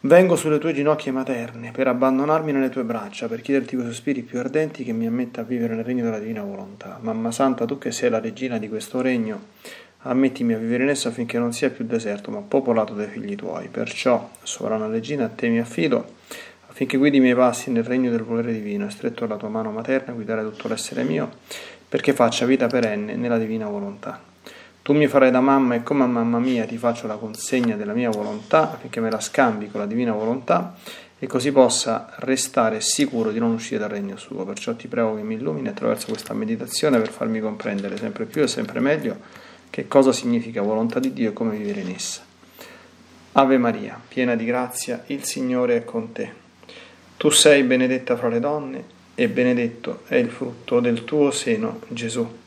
Vengo sulle tue ginocchia materne per abbandonarmi nelle tue braccia, per chiederti quei sospiri più ardenti che mi ammetta a vivere nel regno della divina volontà. Mamma Santa, tu che sei la regina di questo regno, ammettimi a vivere in esso affinché non sia più deserto, ma popolato dai figli tuoi. Perciò, sovrana regina, a te mi affido, affinché guidi i miei passi nel regno del volere divino, e stretto alla tua mano materna guidare tutto l'essere mio, perché faccia vita perenne nella divina volontà. Tu mi farai da mamma e come a mamma mia ti faccio la consegna della mia volontà affinché me la scambi con la divina volontà e così possa restare sicuro di non uscire dal regno suo. Perciò ti prego che mi illumini attraverso questa meditazione per farmi comprendere sempre più e sempre meglio che cosa significa volontà di Dio e come vivere in essa. Ave Maria, piena di grazia, il Signore è con te. Tu sei benedetta fra le donne e benedetto è il frutto del tuo seno, Gesù.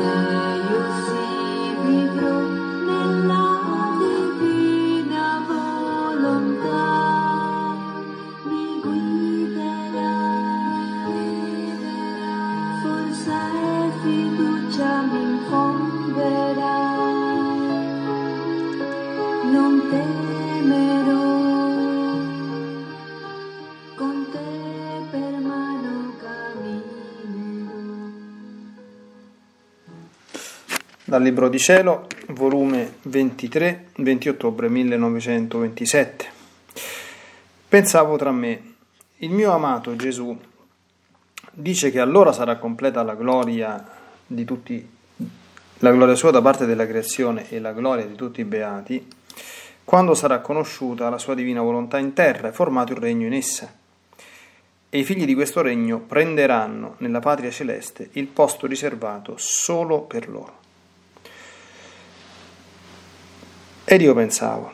love. Dal Libro di Cielo, volume 23, 20 ottobre 1927. Pensavo tra me, il mio amato Gesù dice che allora sarà completa la gloria di tutti, la gloria sua da parte della creazione e la gloria di tutti i beati, quando sarà conosciuta la sua divina volontà in terra e formato il regno in essa. E i figli di questo regno prenderanno nella patria celeste il posto riservato solo per loro. Ed io pensavo,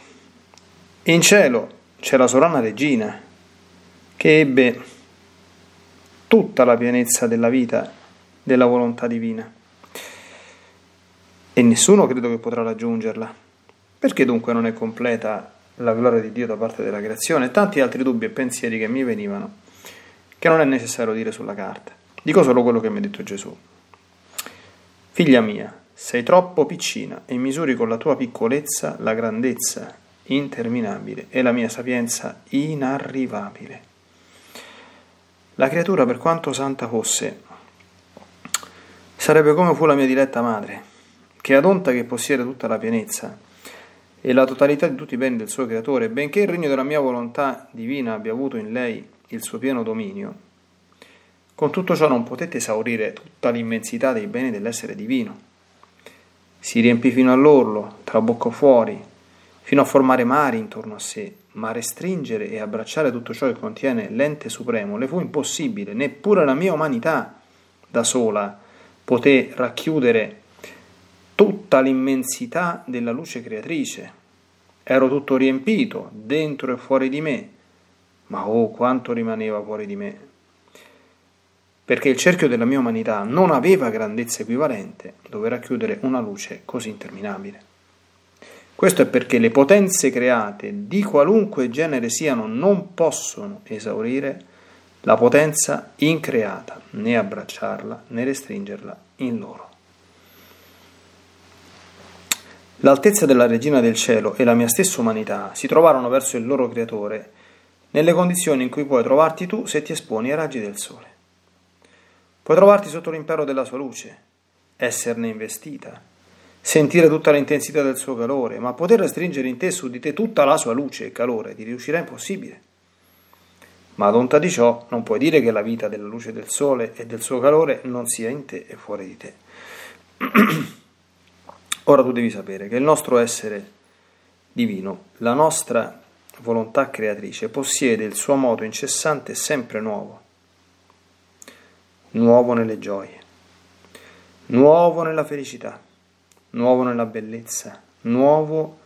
in cielo c'è la sovrana regina che ebbe tutta la pienezza della vita, della volontà divina. E nessuno credo che potrà raggiungerla. Perché dunque non è completa la gloria di Dio da parte della creazione? Tanti altri dubbi e pensieri che mi venivano, che non è necessario dire sulla carta. Dico solo quello che mi ha detto Gesù. Figlia mia, sei troppo piccina e misuri con la tua piccolezza la grandezza interminabile e la mia sapienza inarrivabile. La creatura, per quanto santa fosse, sarebbe come fu la mia diletta madre, che ad onta che possiede tutta la pienezza e la totalità di tutti i beni del suo creatore, benché il regno della mia volontà divina abbia avuto in lei il suo pieno dominio, con tutto ciò non potette esaurire tutta l'immensità dei beni dell'essere divino. Si riempì fino all'orlo, traboccò fuori, fino a formare mari intorno a sé, ma restringere e abbracciare tutto ciò che contiene l'ente supremo le fu impossibile, neppure la mia umanità da sola poté racchiudere tutta l'immensità della luce creatrice. Ero tutto riempito, dentro e fuori di me, ma oh quanto rimaneva fuori di me. Perché il cerchio della mia umanità non aveva grandezza equivalente dove racchiudere una luce così interminabile. Questo è perché le potenze create di qualunque genere siano non possono esaurire la potenza increata, né abbracciarla né restringerla in loro. L'altezza della regina del cielo e la mia stessa umanità si trovarono verso il loro creatore nelle condizioni in cui puoi trovarti tu se ti esponi ai raggi del sole. Puoi trovarti sotto l'impero della sua luce, esserne investita, sentire tutta l'intensità del suo calore, ma poter restringere in te su di te tutta la sua luce e calore ti riuscirà impossibile. Ma ad onta di ciò non puoi dire che la vita della luce del sole e del suo calore non sia in te e fuori di te. Ora tu devi sapere che il nostro essere divino, la nostra volontà creatrice, possiede il suo modo incessante e sempre nuovo, nuovo nelle gioie, nuovo nella felicità, nuovo nella bellezza, nuovo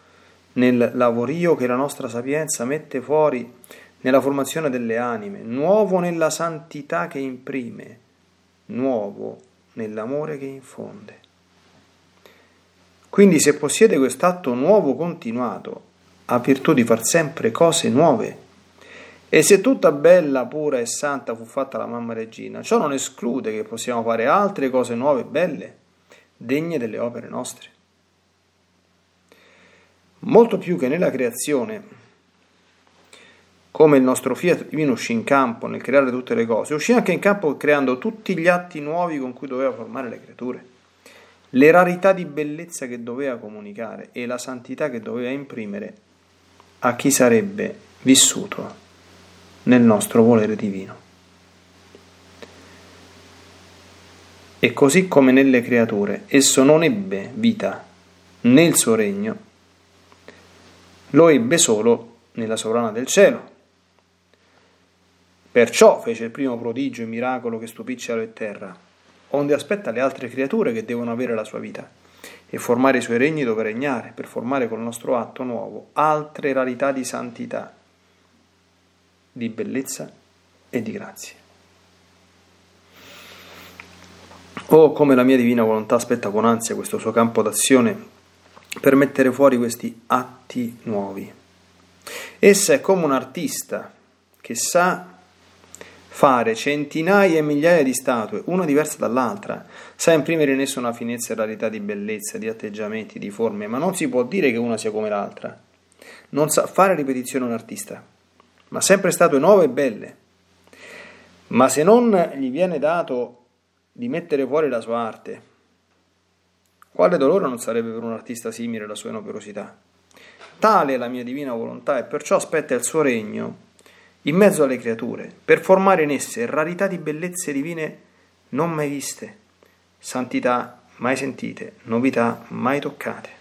nel lavorio che la nostra sapienza mette fuori nella formazione delle anime, nuovo nella santità che imprime, nuovo nell'amore che infonde. Quindi se possiede quest'atto nuovo continuato, ha virtù di far sempre cose nuove. E se tutta bella, pura e santa fu fatta la mamma regina, ciò non esclude che possiamo fare altre cose nuove e belle, degne delle opere nostre. Molto più che nella creazione, come il nostro fiat divino uscì in campo nel creare tutte le cose, uscì anche in campo creando tutti gli atti nuovi con cui doveva formare le creature, le rarità di bellezza che doveva comunicare e la santità che doveva imprimere a chi sarebbe vissuto nel nostro volere divino. E così come nelle creature esso non ebbe vita nel suo regno, lo ebbe solo nella sovrana del cielo, Perciò fece il primo prodigio e miracolo che stupì cielo e terra, onde aspetta le altre creature che devono avere la sua vita e formare i suoi regni dove regnare, per formare col nostro atto nuovo altre rarità di santità, di bellezza e di grazia. Oh, come la mia divina volontà aspetta con ansia questo suo campo d'azione per mettere fuori questi atti nuovi. Essa è come un artista che sa fare centinaia e migliaia di statue, una diversa dall'altra, sa imprimere in essa una finezza e rarità di bellezza, di atteggiamenti, di forme, ma non si può dire che una sia come l'altra. Non sa fare ripetizione un artista, ma sempre statue nuove e belle. Ma se non gli viene dato di mettere fuori la sua arte, quale dolore non sarebbe per un artista simile la sua inoperosità? Tale è la mia divina volontà e perciò aspetta il suo regno in mezzo alle creature, per formare in esse rarità di bellezze divine non mai viste, santità mai sentite, novità mai toccate.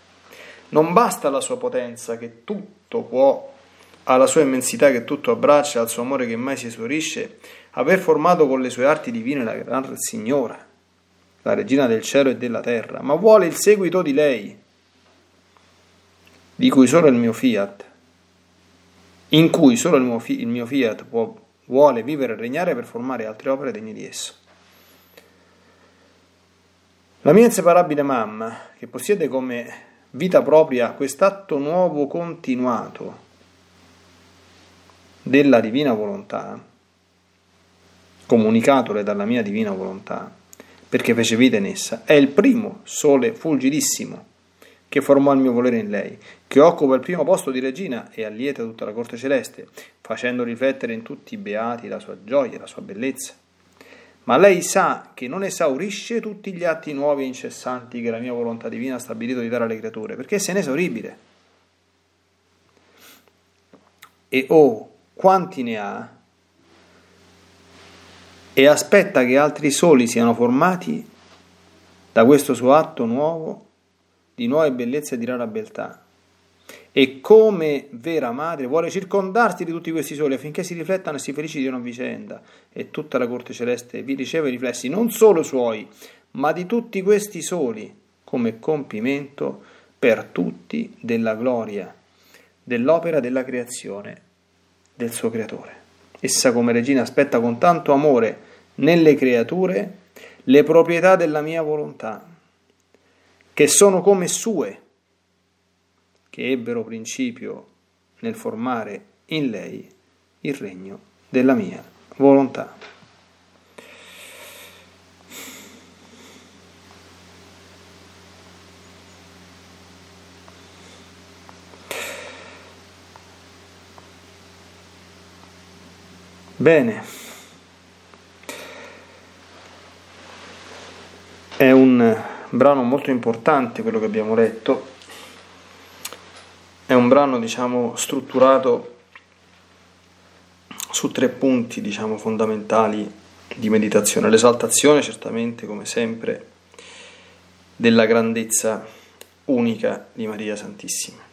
Non basta la sua potenza che tutto può, alla sua immensità che tutto abbraccia, al suo amore che mai si esaurisce, aver formato con le sue arti divine la gran signora, la regina del cielo e della terra, ma vuole il seguito di lei, di cui solo il mio fiat in cui solo il mio, il mio fiat può, vuole vivere e regnare per formare altre opere degne di esso. La mia inseparabile mamma, che possiede come vita propria quest'atto nuovo continuato della divina volontà, comunicatole dalla mia divina volontà, perché fece vita in essa, è il primo sole fulgidissimo che formò il mio volere in lei, che occupa il primo posto di regina e allieta tutta la corte celeste, facendo riflettere in tutti i beati la sua gioia e la sua bellezza. Ma lei sa che non esaurisce tutti gli atti nuovi e incessanti che la mia volontà divina ha stabilito di dare alle creature, perché se ne esauribile. E oh, quanti ne ha? E aspetta che altri soli siano formati da questo suo atto nuovo di nuove bellezze e di rara beltà. E come vera madre vuole circondarsi di tutti questi soli affinché si riflettano e si felicitino a vicenda. E tutta la corte celeste vi riceve i riflessi non solo suoi, ma di tutti questi soli, come compimento per tutti della gloria, dell'opera della creazione del suo creatore. Essa come regina aspetta con tanto amore nelle creature le proprietà della mia volontà che sono come sue, che ebbero principio nel formare in lei il regno della mia volontà. Bene, è un brano molto importante quello che abbiamo letto, è un brano diciamo strutturato su tre punti diciamo fondamentali di meditazione, l'esaltazione certamente come sempre della grandezza unica di Maria Santissima.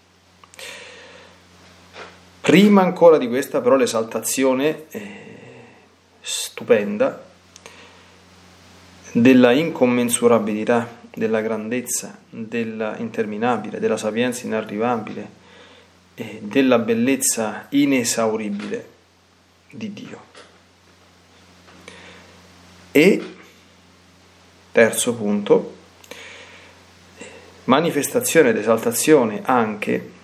Prima ancora di questa però l'esaltazione stupenda della incommensurabilità della grandezza, della interminabile, della sapienza inarrivabile della bellezza inesauribile di Dio. E terzo punto, manifestazione ed esaltazione anche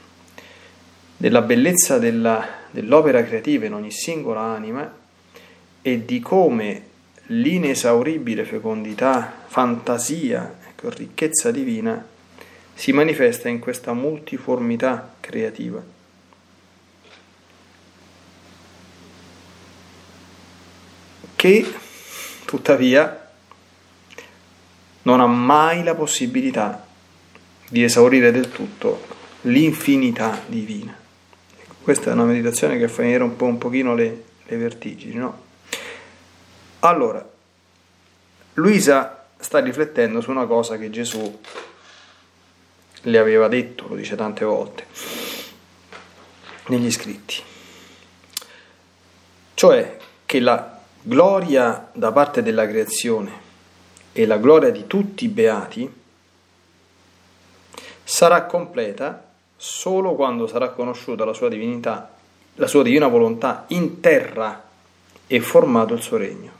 della bellezza della, dell'opera creativa in ogni singola anima e di come l'inesauribile fecondità, fantasia con ricchezza divina, si manifesta in questa multiformità creativa. Che tuttavia non ha mai la possibilità di esaurire del tutto l'infinità divina. Questa è una meditazione che fa venire un, po', un pochino le, le vertigini, no? Allora, Luisa sta riflettendo su una cosa che Gesù le aveva detto, lo dice tante volte, negli scritti. Cioè che la gloria da parte della creazione e la gloria di tutti i beati sarà completa solo quando sarà conosciuta la sua divinità, la sua divina volontà in terra e formato il suo regno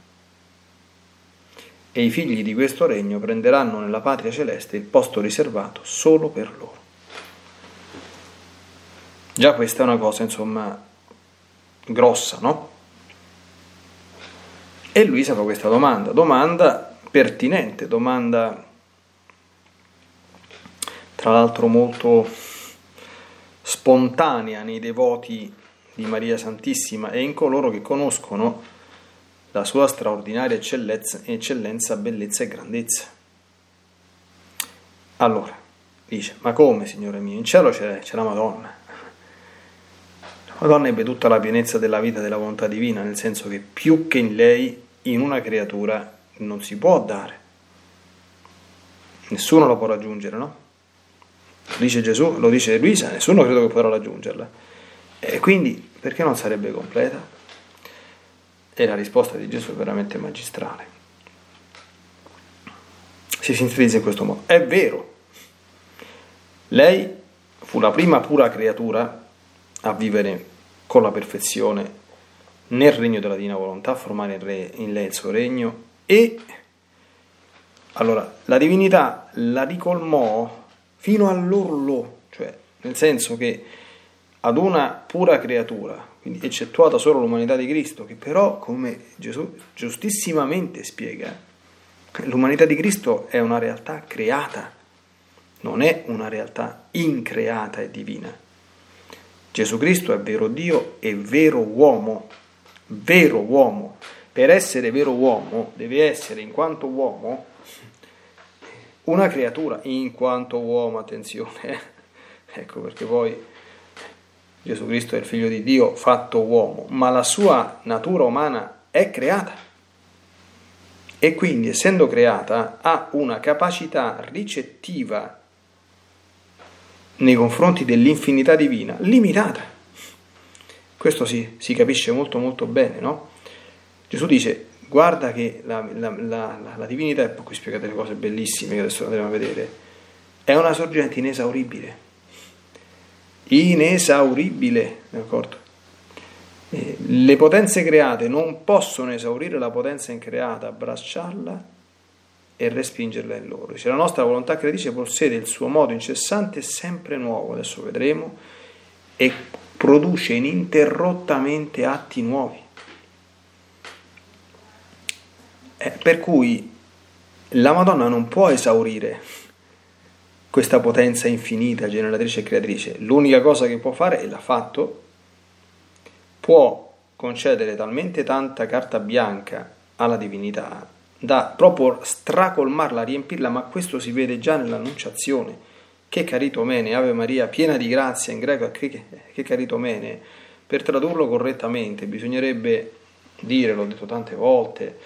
e i figli di questo regno prenderanno nella patria celeste il posto riservato solo per loro. Già questa è una cosa, insomma, grossa, no? E lui fa questa domanda, domanda pertinente, domanda tra l'altro molto spontanea nei devoti di Maria Santissima e in coloro che conoscono la sua straordinaria eccellenza, eccellenza, bellezza e grandezza. Allora, dice, ma come, Signore mio? In cielo c'è, c'è la Madonna. La Madonna ebbe tutta la pienezza della vita e della volontà divina, nel senso che più che in lei, in una creatura, non si può dare. Nessuno lo può raggiungere, no? Lo dice Gesù, lo dice Luisa, nessuno credo che potrà raggiungerla. E quindi, perché non sarebbe completa? E la risposta di Gesù è veramente magistrale. Si sintetizza in questo modo. È vero, lei fu la prima pura creatura a vivere con la perfezione nel regno della divina volontà, a formare in lei il suo regno e allora la divinità la ricolmò fino all'orlo, cioè nel senso che ad una pura creatura quindi eccettuata solo l'umanità di Cristo, che però, come Gesù giustissimamente spiega, l'umanità di Cristo è una realtà creata, non è una realtà increata e divina. Gesù Cristo è vero Dio e vero uomo, vero uomo. Per essere vero uomo deve essere in quanto uomo una creatura, in quanto uomo, attenzione. Ecco perché poi Gesù Cristo è il figlio di Dio fatto uomo, ma la sua natura umana è creata. E quindi, essendo creata, ha una capacità ricettiva nei confronti dell'infinità divina limitata. Questo si, si capisce molto molto bene, no? Gesù dice, guarda che la, la, la, la divinità, e poi qui spiegate le cose bellissime che adesso andremo a vedere, è una sorgente inesauribile. Inesauribile, d'accordo? Eh, le potenze create non possono esaurire la potenza increata, abbracciarla e respingerla in loro. Dice, la nostra volontà creatrice possiede il suo modo incessante e sempre nuovo, adesso vedremo, e produce ininterrottamente atti nuovi. Eh, per cui la Madonna non può esaurire questa potenza infinita, generatrice e creatrice. L'unica cosa che può fare, e l'ha fatto, può concedere talmente tanta carta bianca alla divinità da proprio stracolmarla, riempirla, ma questo si vede già nell'annunciazione. Che caritomene, Ave Maria, piena di grazia, in greco che, che caritomene, per tradurlo correttamente bisognerebbe dire, l'ho detto tante volte,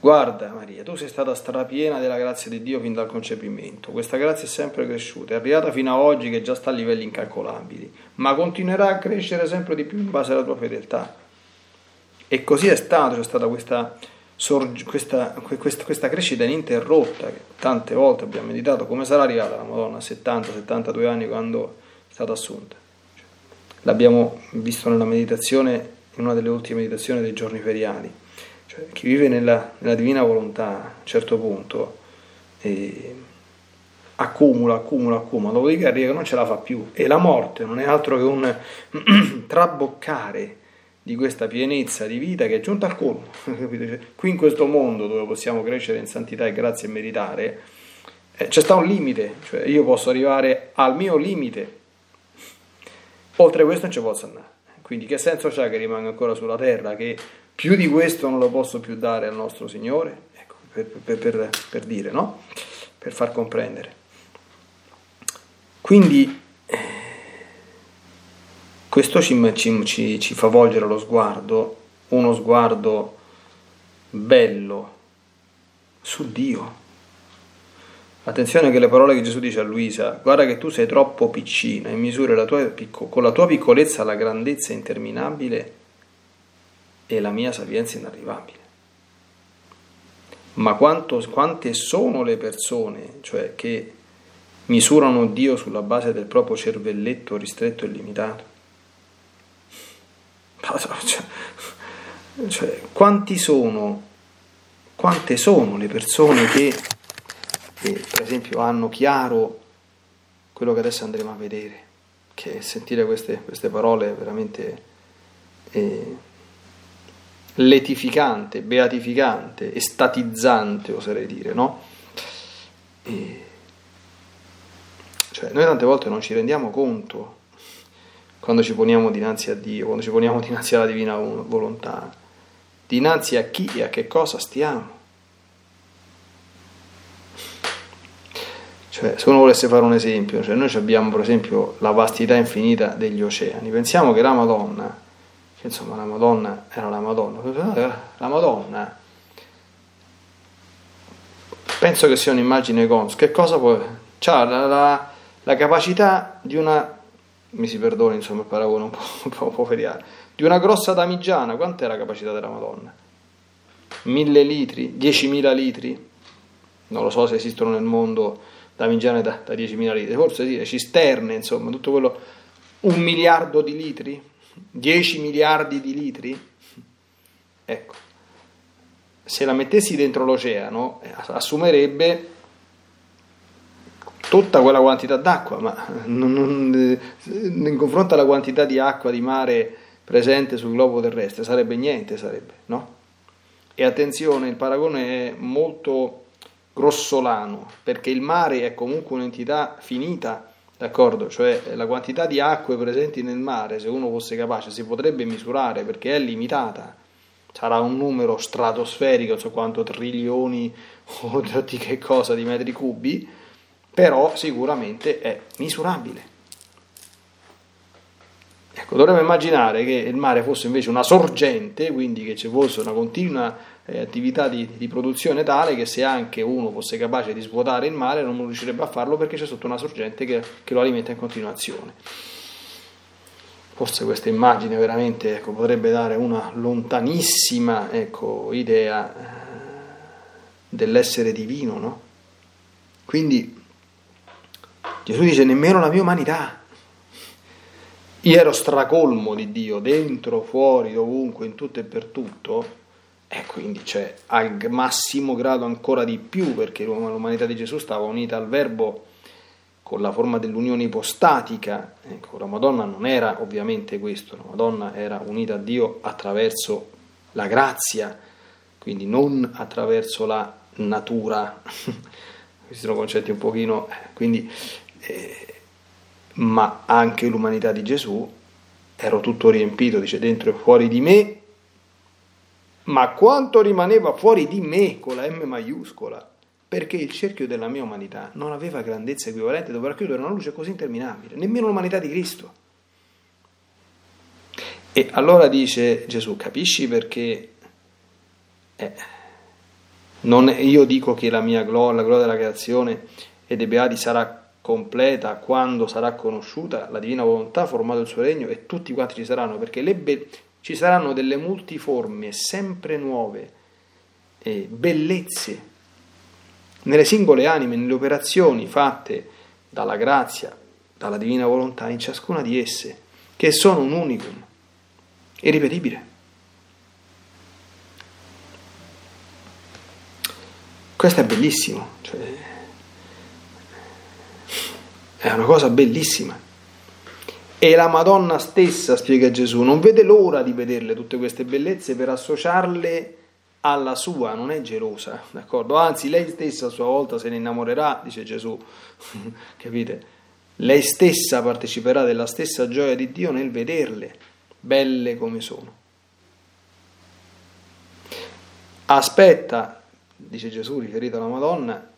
guarda Maria, tu sei stata strapiena della grazia di Dio fin dal concepimento, questa grazia è sempre cresciuta, è arrivata fino ad oggi che già sta a livelli incalcolabili, ma continuerà a crescere sempre di più in base alla tua fedeltà. E così è stato, c'è stata questa questa, questa, questa, crescita ininterrotta che tante volte abbiamo meditato, come sarà arrivata la Madonna a 70-72 anni quando è stata assunta. L'abbiamo visto nella meditazione, in una delle ultime meditazioni dei giorni feriali. Chi vive nella, nella, divina volontà a un certo punto eh, accumula, accumula, accumula, dopodiché arriva che non ce la fa più e la morte non è altro che un traboccare di questa pienezza di vita che è giunta al colmo. Cioè, qui in questo mondo dove possiamo crescere in santità e grazia e meritare, eh, c'è sta un limite, cioè io posso arrivare al mio limite, oltre questo non ci posso andare. Quindi che senso c'è che rimanga ancora sulla terra, che più di questo non lo posso più dare al nostro Signore? Ecco, per, per, per, per dire, no? Per far comprendere. Quindi questo ci, ci, ci, ci fa volgere lo sguardo, uno sguardo bello su Dio. Attenzione che le parole che Gesù dice a Luisa, guarda che tu sei troppo piccina e misuri la tua, con la tua piccolezza la grandezza interminabile e la mia sapienza inarrivabile. Ma quanto, quante sono le persone, cioè che misurano Dio sulla base del proprio cervelletto ristretto e limitato? Cioè, cioè, quanti sono, quante sono le persone che, che, per esempio, hanno chiaro quello che adesso andremo a vedere, che sentire queste, queste parole veramente eh, letificante, beatificante, estatizzante, oserei dire, no? E, cioè, noi tante volte non ci rendiamo conto quando ci poniamo dinanzi a Dio, quando ci poniamo dinanzi alla divina volontà, dinanzi a chi e a che cosa stiamo. Cioè, se uno volesse fare un esempio, cioè noi abbiamo per esempio la vastità infinita degli oceani, pensiamo che la Madonna, che insomma la Madonna era la Madonna, la Madonna, penso che sia un'immagine cons, che cosa può... Ha la, la, la capacità di una mi si perdoni insomma il paragone un po', un po', un feriale, di una grossa damigiana, quant'è la capacità della Madonna? Mille litri, diecimila litri? Non lo so se esistono nel mondo damigiane da, da 10.000 litri, forse sì, cisterne, insomma, tutto quello, un miliardo di litri? 10 miliardi di litri? Ecco, se la mettessi dentro l'oceano, eh, assumerebbe tutta quella quantità d'acqua, ma non, non, in confronto alla quantità di acqua di mare presente sul globo terrestre sarebbe niente, sarebbe, no? E attenzione, il paragone è molto grossolano, perché il mare è comunque un'entità finita, d'accordo? Cioè la quantità di acque presenti nel mare, se uno fosse capace, si potrebbe misurare perché è limitata. Sarà un numero stratosferico, non so quanto trilioni o di che cosa di metri cubi, però sicuramente è misurabile. Ecco, dovremmo immaginare che il mare fosse invece una sorgente, quindi che ci fosse una continua eh, attività di, di, produzione tale che se anche uno fosse capace di svuotare il mare non riuscirebbe a farlo perché c'è sotto una sorgente che, che lo alimenta in continuazione. Forse questa immagine veramente ecco, potrebbe dare una lontanissima ecco, idea eh, dell'essere divino, no? Quindi Gesù dice nemmeno la mia umanità. Io ero stracolmo di Dio, dentro, fuori, dovunque, in tutto e per tutto, e quindi cioè, al massimo grado ancora di più, perché l'umanità di Gesù stava unita al Verbo con la forma dell'unione ipostatica. Ecco, la Madonna non era ovviamente questo, la Madonna era unita a Dio attraverso la grazia, quindi non attraverso la natura. Questi sono concetti un pochino... Eh, quindi eh, ma anche l'umanità di Gesù, ero tutto riempito, dice, dentro e fuori di me, ma quanto rimaneva fuori di me con la M maiuscola, perché il cerchio della mia umanità non aveva grandezza equivalente dove racchiudere una luce così interminabile, nemmeno l'umanità di Cristo. E allora dice Gesù, capisci perché eh, non, io dico che la mia gloria, la gloria della creazione e dei beati sarà completa quando sarà conosciuta la divina volontà, formato il suo regno e tutti quanti ci saranno, perché be- ci saranno delle multiforme, sempre nuove eh, bellezze nelle singole anime, nelle operazioni fatte dalla grazia, dalla divina volontà in ciascuna di esse, che sono un unicum, irripetibile. Questo è bellissimo. Cioè, è una cosa bellissima. E la Madonna stessa, spiega Gesù, non vede l'ora di vederle tutte queste bellezze per associarle alla sua, non è gelosa, d'accordo? Anzi, lei stessa a sua volta se ne innamorerà, dice Gesù, capite? Lei stessa parteciperà della stessa gioia di Dio nel vederle, belle come sono. Aspetta, dice Gesù riferito alla Madonna,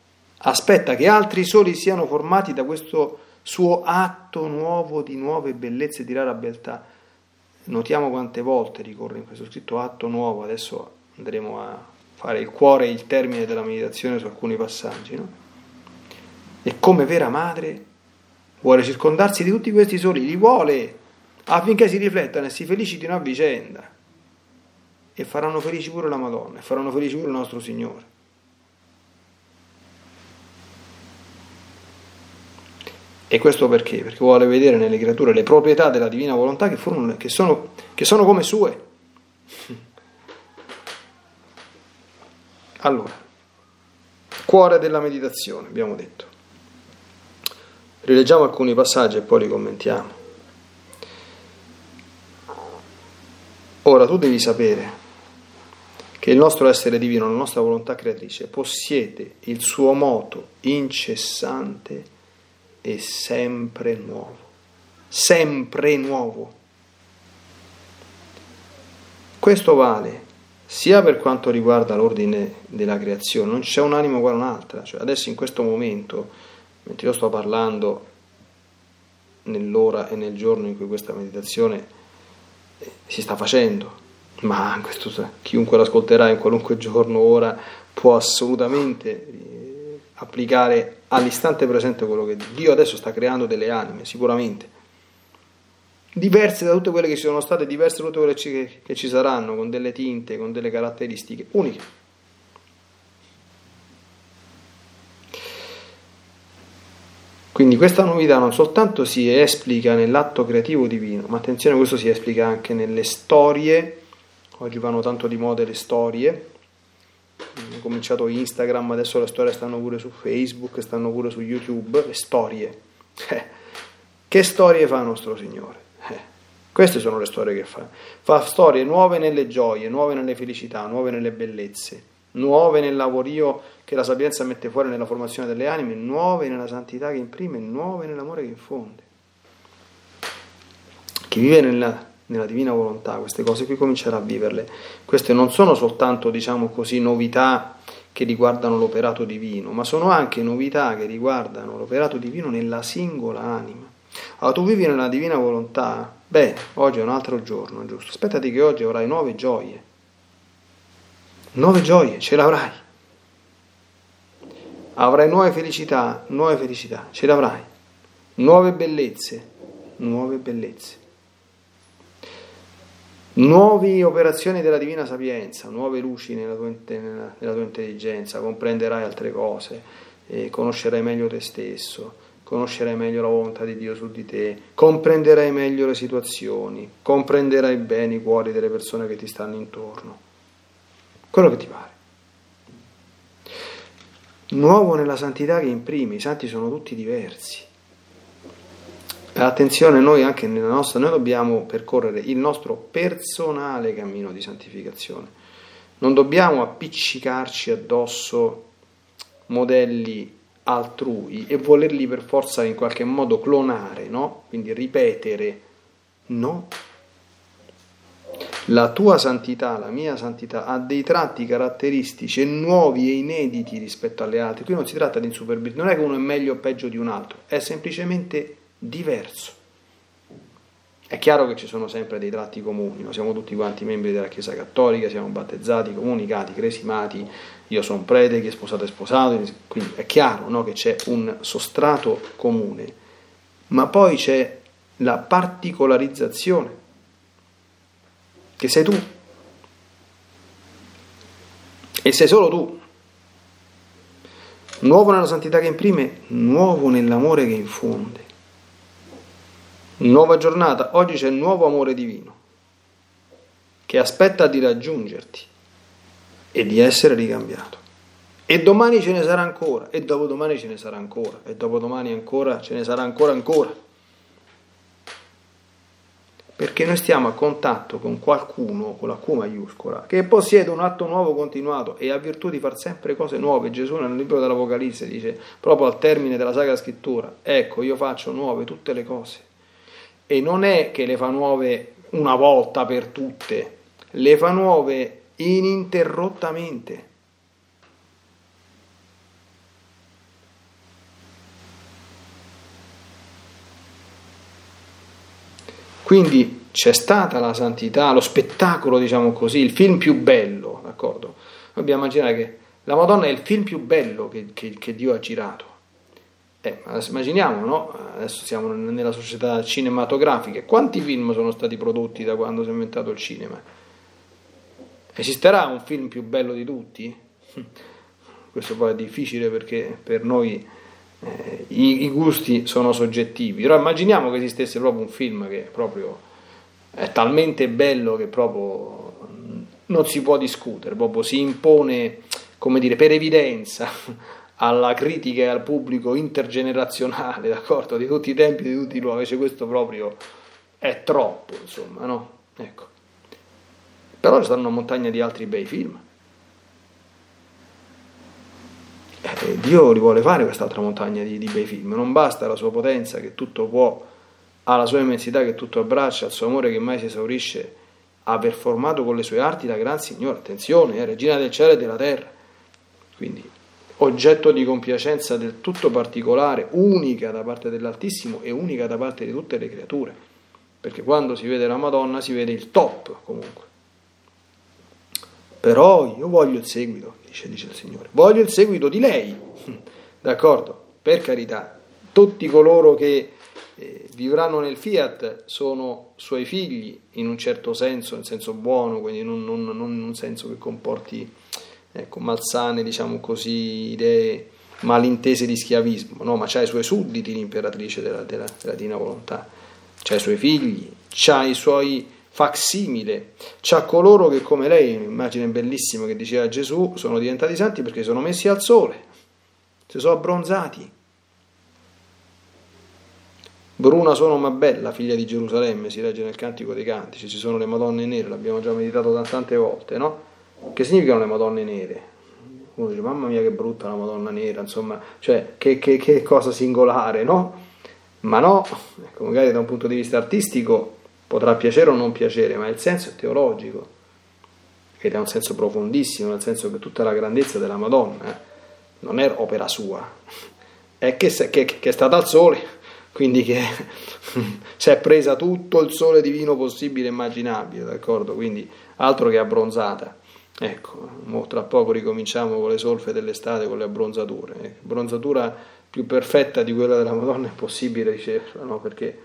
aspetta che altri soli siano formati da questo suo atto nuovo di nuove bellezze di rara beltà. Notiamo quante volte ricorre in questo scritto atto nuovo, adesso andremo a fare il cuore e il termine della meditazione su alcuni passaggi. No? E come vera madre vuole circondarsi di tutti questi soli, li vuole affinché si riflettano e si felicitino a vicenda. E faranno felici pure la Madonna, e faranno felici pure il nostro Signore. E questo perché? Perché vuole vedere nelle creature le proprietà della divina volontà che, furono, che, sono, che sono come sue. Allora, cuore della meditazione, abbiamo detto. Rileggiamo alcuni passaggi e poi li commentiamo. Ora tu devi sapere che il nostro essere divino, la nostra volontà creatrice, possiede il suo moto incessante è sempre nuovo, sempre nuovo. Questo vale sia per quanto riguarda l'ordine della creazione, non c'è un'anima uguale a un'altra, cioè adesso in questo momento, mentre io sto parlando nell'ora e nel giorno in cui questa meditazione eh, si sta facendo, ma questo, chiunque l'ascolterà in qualunque giorno, ora, può assolutamente applicare all'istante presente quello che Dio adesso sta creando delle anime, sicuramente. Diverse da tutte quelle che ci sono state, diverse da tutte quelle che, ci saranno, con delle tinte, con delle caratteristiche uniche. Quindi questa novità non soltanto si esplica nell'atto creativo divino, ma attenzione, questo si esplica anche nelle storie, oggi vanno tanto di moda le storie, hanno cominciato Instagram, adesso le storie stanno pure su Facebook, stanno pure su YouTube, le storie. Eh, che storie fa nostro Signore? Eh, queste sono le storie che fa. Fa storie nuove nelle gioie, nuove nelle felicità, nuove nelle bellezze, nuove nel lavorio che la sapienza mette fuori nella formazione delle anime, nuove nella santità che imprime, nuove nell'amore che infonde. Chi vive nella, nella divina volontà, queste cose qui comincerà a viverle. Queste non sono soltanto, diciamo così, novità che riguardano l'operato divino, ma sono anche novità che riguardano l'operato divino nella singola anima. Allora tu vivi nella divina volontà, bene, oggi è un altro giorno, giusto? Aspettati che oggi avrai nuove gioie. Nuove gioie, ce l'avrai avrai nuove felicità, nuove felicità, ce l'avrai, nuove bellezze, nuove bellezze, nuove operazioni della divina sapienza, nuove luci nella tua, nella, nella tua intelligenza, comprenderai altre cose, eh, conoscerai meglio te stesso, conoscerai meglio la volontà di Dio su di te, comprenderai meglio le situazioni, comprenderai bene i cuori delle persone che ti stanno intorno, quello che ti pare nuovo nella santità che imprime, i santi sono tutti diversi. Attenzione, noi anche nella nostra, noi dobbiamo percorrere il nostro personale cammino di santificazione. Non dobbiamo appiccicarci addosso modelli altrui e volerli per forza in qualche modo clonare, no? Quindi ripetere. No, la tua santità, la mia santità, ha dei tratti caratteristici e nuovi e inediti rispetto alle altre. Qui non si tratta di insuperbire, non è che uno è meglio o peggio di un altro, è semplicemente diverso. È chiaro che ci sono sempre dei tratti comuni, noi siamo tutti quanti membri della Chiesa Cattolica, siamo battezzati, comunicati, cresimati, io sono prete, chi è sposato è sposato, quindi è chiaro no, che c'è un sostrato comune, ma poi c'è la particolarizzazione che sei tu. E sei solo tu. Nuovo nella santità che imprime, nuovo nell'amore che infonde. Nuova giornata, oggi c'è nuovo amore divino che aspetta di raggiungerti e di essere ricambiato. E domani ce ne sarà ancora, e dopodomani ce ne sarà ancora, e dopodomani ancora ce ne sarà ancora ancora perché noi stiamo a contatto con qualcuno, con la Q maiuscola, che possiede un atto nuovo continuato e ha virtù di far sempre cose nuove. Gesù nel libro dell'Apocalisse dice, proprio al termine della Sacra Scrittura, ecco, io faccio nuove tutte le cose. E non è che le fa nuove una volta per tutte, le fa nuove ininterrottamente. Quindi c'è stata la santità, lo spettacolo, diciamo così, il film più bello, d'accordo? Dobbiamo immaginare che la Madonna è il film più bello che, che, che Dio ha girato. Eh, immaginiamo, no? Adesso siamo nella società cinematografica. Quanti film sono stati prodotti da quando si è inventato il cinema? Esisterà un film più bello di tutti? Questo poi è difficile perché per noi eh, i, i, gusti sono soggettivi, però immaginiamo che esistesse proprio un film che proprio è talmente bello che proprio non si può discutere, proprio si impone, come dire, per evidenza alla critica e al pubblico intergenerazionale, d'accordo, di tutti i tempi, di tutti i luoghi, invece questo proprio è troppo, insomma, no? Ecco. Però ci stanno una montagna di altri bei film. Eh, Dio li vuole fare quest'altra montagna di, di, bei film, non basta la sua potenza che tutto può, ha la sua immensità che tutto abbraccia, il suo amore che mai si esaurisce, aver formato con le sue arti la gran Signore, attenzione, è eh, regina del cielo e della terra, quindi oggetto di compiacenza del tutto particolare, unica da parte dell'Altissimo e unica da parte di tutte le creature, perché quando si vede la Madonna si vede il top comunque. Però io voglio il seguito, dice, dice il Signore. Voglio il seguito di lei, d'accordo? Per carità, tutti coloro che eh, vivranno nel fiat sono suoi figli in un certo senso, nel senso buono, quindi non, non in un senso che comporti ecco, malsane, diciamo così, idee malintese di schiavismo, no? ma c'ha i suoi sudditi l'imperatrice della, della, della divina volontà, c'ha i suoi figli, c'ha i suoi facsimile. C'ha coloro che come lei, un'immagine bellissima che diceva Gesù, sono diventati santi perché sono messi al sole, si sono abbronzati. Bruna sono ma bella, figlia di Gerusalemme, si legge nel Cantico dei Cantici, ci sono le Madonne nere, l'abbiamo già meditato tante volte, no? Che significano le Madonne nere? Qualcuno dice, mamma mia che brutta la Madonna nera, insomma, cioè che, che, che cosa singolare, no? Ma no, ecco, magari da un punto di vista artistico potrà piacere o non piacere, ma il senso è teologico ed è un senso profondissimo, nel senso che tutta la grandezza della Madonna eh, non è opera sua, è che, che, che è stata al sole, quindi che si è presa tutto il sole divino possibile e immaginabile, d'accordo? Quindi altro che abbronzata. Ecco, tra poco ricominciamo con le solfe dell'estate, con le abbronzature. Eh, bronzatura più perfetta di quella della Madonna è possibile riceverla, no? Perché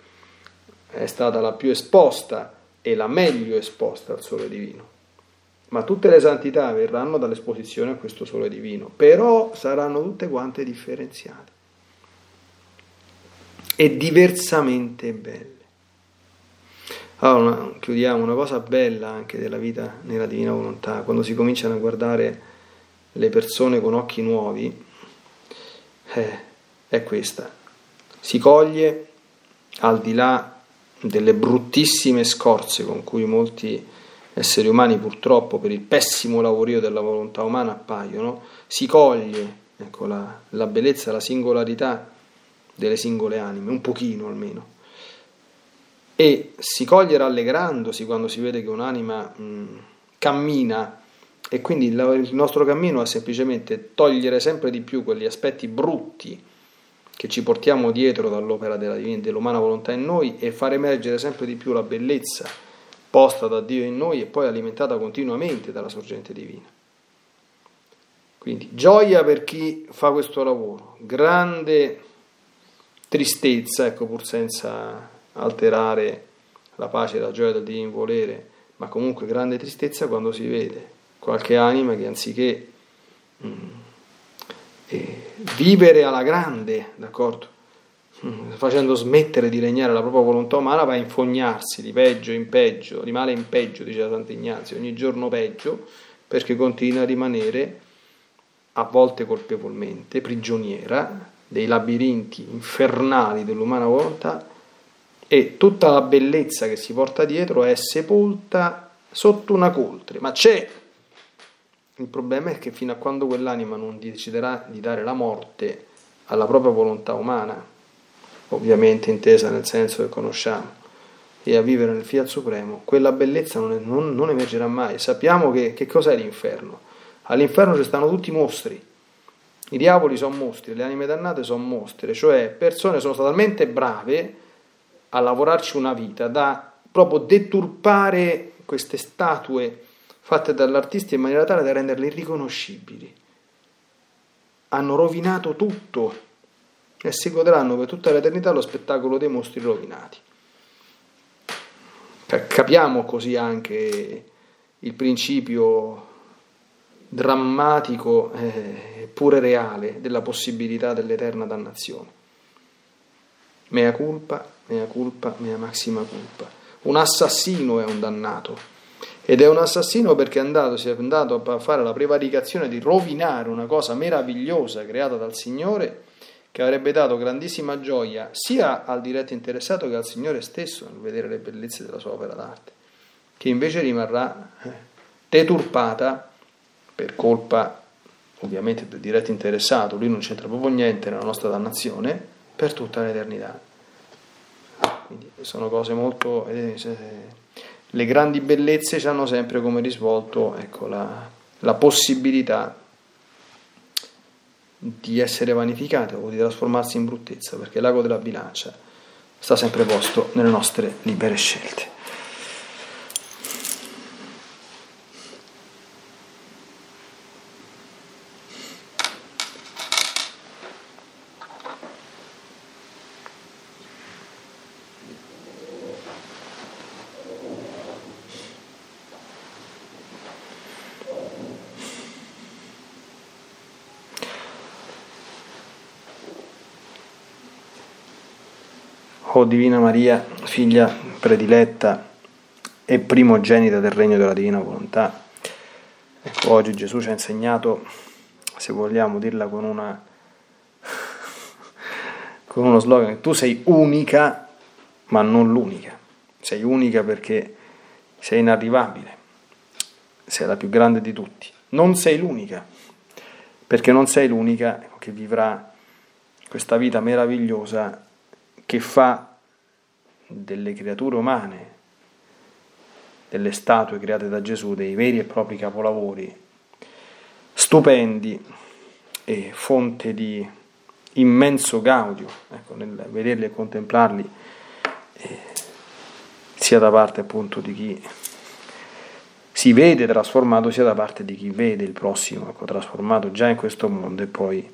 è stata la più esposta e la meglio esposta al sole divino ma tutte le santità verranno dall'esposizione a questo sole divino, però saranno tutte quante differenziate e diversamente belle. Allora, chiudiamo una cosa bella anche della vita nella divina volontà, quando si cominciano a guardare le persone con occhi nuovi, eh, è questa. Si coglie al di là delle bruttissime scorze con cui molti esseri umani purtroppo per il pessimo lavorio della volontà umana appaiono, si coglie ecco, la, la bellezza, la singolarità delle singole anime, un pochino almeno. E si coglie rallegrandosi quando si vede che un'anima mh, cammina e quindi il, nostro cammino è semplicemente togliere sempre di più quegli aspetti brutti che ci portiamo dietro dall'opera della, dell'umana volontà in noi e far emergere sempre di più la bellezza posta da Dio in noi e poi alimentata continuamente dalla sorgente divina. Quindi gioia per chi fa questo lavoro, grande tristezza, ecco pur senza alterare la pace la gioia del divino volere, ma comunque grande tristezza quando si vede qualche anima che anziché mm, eh, vivere alla grande, d'accordo? Mm, facendo smettere di regnare la propria volontà umana, va a infognarsi di peggio in peggio, di male in peggio, diceva Sant'Ignazio, ogni giorno peggio, perché continua a rimanere, a volte colpevolmente, prigioniera dei labirinti infernali dell'umana volontà e tutta la bellezza che si porta dietro è sepolta sotto una coltre. Ma c'è! Il problema è che fino a quando quell'anima non deciderà di dare la morte alla propria volontà umana, ovviamente intesa nel senso che conosciamo, e a vivere nel Fiat Supremo, quella bellezza non, è, non, non emergerà mai. Sappiamo che, che cos'è l'inferno. All'inferno ci stanno tutti i mostri. I diavoli sono mostri, le anime dannate sono mostre, cioè persone sono talmente brave a lavorarci una vita da proprio deturpare queste statue fatte dall'artista in maniera tale da renderle irriconoscibili. Hanno rovinato tutto e si godranno per tutta l'eternità lo spettacolo dei mostri rovinati. Capiamo così anche il principio drammatico eppure reale della possibilità dell'eterna dannazione. Mea culpa, mea culpa, mea maxima culpa. Un assassino è un dannato ed è un assassino perché è andato, si è andato a fare la prevaricazione di rovinare una cosa meravigliosa creata dal Signore che avrebbe dato grandissima gioia sia al diretto interessato che al Signore stesso nel vedere le bellezze della sua opera d'arte, che invece rimarrà eh, deturpata per colpa ovviamente del diretto interessato, lui non c'entra proprio niente nella nostra dannazione, per tutta l'eternità. Quindi sono cose molto... Eh, le grandi bellezze ci hanno sempre come risvolto ecco, la, la possibilità di essere vanificate o di trasformarsi in bruttezza, perché l'ago della bilancia sta sempre posto nelle nostre libere scelte. O Divina Maria, figlia prediletta e primogenita del regno della Divina Volontà. Ecco, oggi Gesù ci ha insegnato, se vogliamo dirla con, una, con uno slogan, tu sei unica, ma non l'unica. Sei unica perché sei inarrivabile, sei la più grande di tutti. Non sei l'unica, perché non sei l'unica che vivrà questa vita meravigliosa che fa delle creature umane, delle statue create da Gesù, dei veri e propri capolavori, stupendi e fonte di immenso gaudio, ecco, nel vederli e contemplarli, eh, sia da parte appunto di chi si vede trasformato, sia da parte di chi vede il prossimo, ecco, trasformato già in questo mondo e poi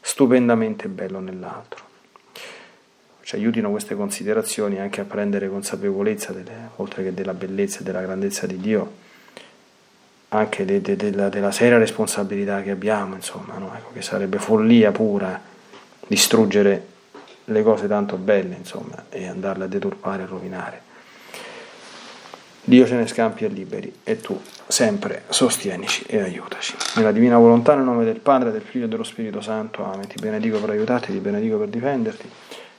stupendamente bello nell'altro. Ci aiutino queste considerazioni anche a prendere consapevolezza, delle, oltre che della bellezza e della grandezza di Dio, anche de, de, de, della, della, seria responsabilità che abbiamo, insomma, no? ecco, che sarebbe follia pura distruggere le cose tanto belle, insomma, e andarle a deturpare e rovinare. Dio ce ne scampi e liberi e tu sempre sostienici e aiutaci. Nella divina volontà, nel nome del Padre, del Figlio e dello Spirito Santo. Amen. Ti benedico per aiutarti, ti benedico per difenderti,